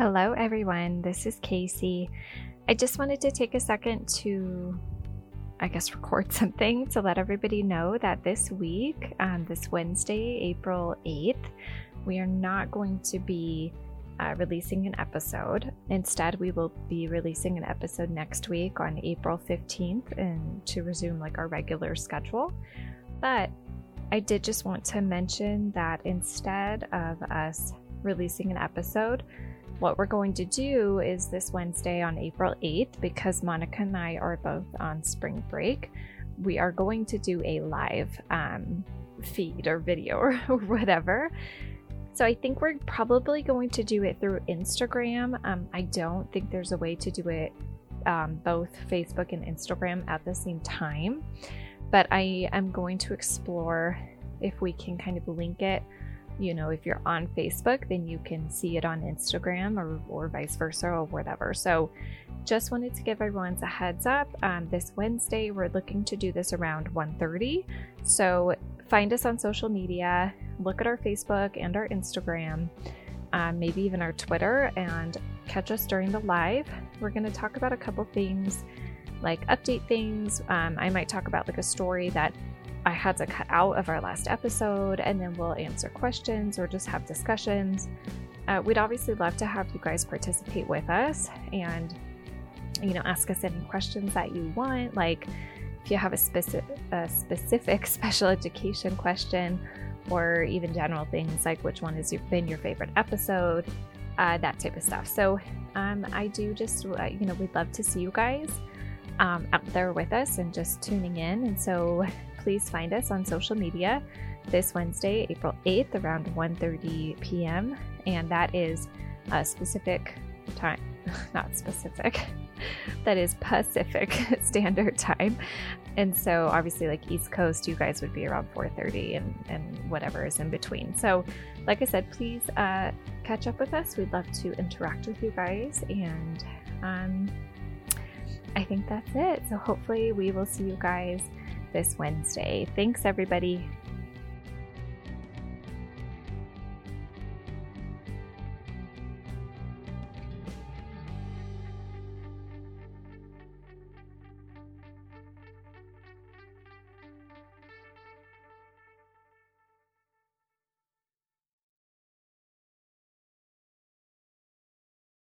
Hello, everyone. This is Casey. I just wanted to take a second to, I guess, record something to let everybody know that this week, um, this Wednesday, April 8th, we are not going to be uh, releasing an episode. Instead, we will be releasing an episode next week on April 15th and to resume like our regular schedule. But I did just want to mention that instead of us releasing an episode, what we're going to do is this Wednesday on April 8th, because Monica and I are both on spring break, we are going to do a live um, feed or video or whatever. So I think we're probably going to do it through Instagram. Um, I don't think there's a way to do it um, both Facebook and Instagram at the same time, but I am going to explore if we can kind of link it you know, if you're on Facebook, then you can see it on Instagram or, or vice versa or whatever. So just wanted to give everyone a heads up. Um, this Wednesday, we're looking to do this around 1.30. So find us on social media, look at our Facebook and our Instagram, um, maybe even our Twitter, and catch us during the live. We're going to talk about a couple things like update things. Um, I might talk about like a story that I had to cut out of our last episode, and then we'll answer questions or just have discussions. Uh, we'd obviously love to have you guys participate with us and, you know, ask us any questions that you want. Like if you have a specific, a specific special education question, or even general things like which one has been your favorite episode, uh, that type of stuff. So um, I do just, uh, you know, we'd love to see you guys um, out there with us and just tuning in. And so please find us on social media this Wednesday, April 8th, around 1:30 p.m. And that is a specific time, not specific. that is Pacific Standard Time. And so obviously like East Coast, you guys would be around 4:30 and and whatever is in between. So like I said, please uh, catch up with us. We'd love to interact with you guys and um, I think that's it. So hopefully we will see you guys this Wednesday. Thanks, everybody.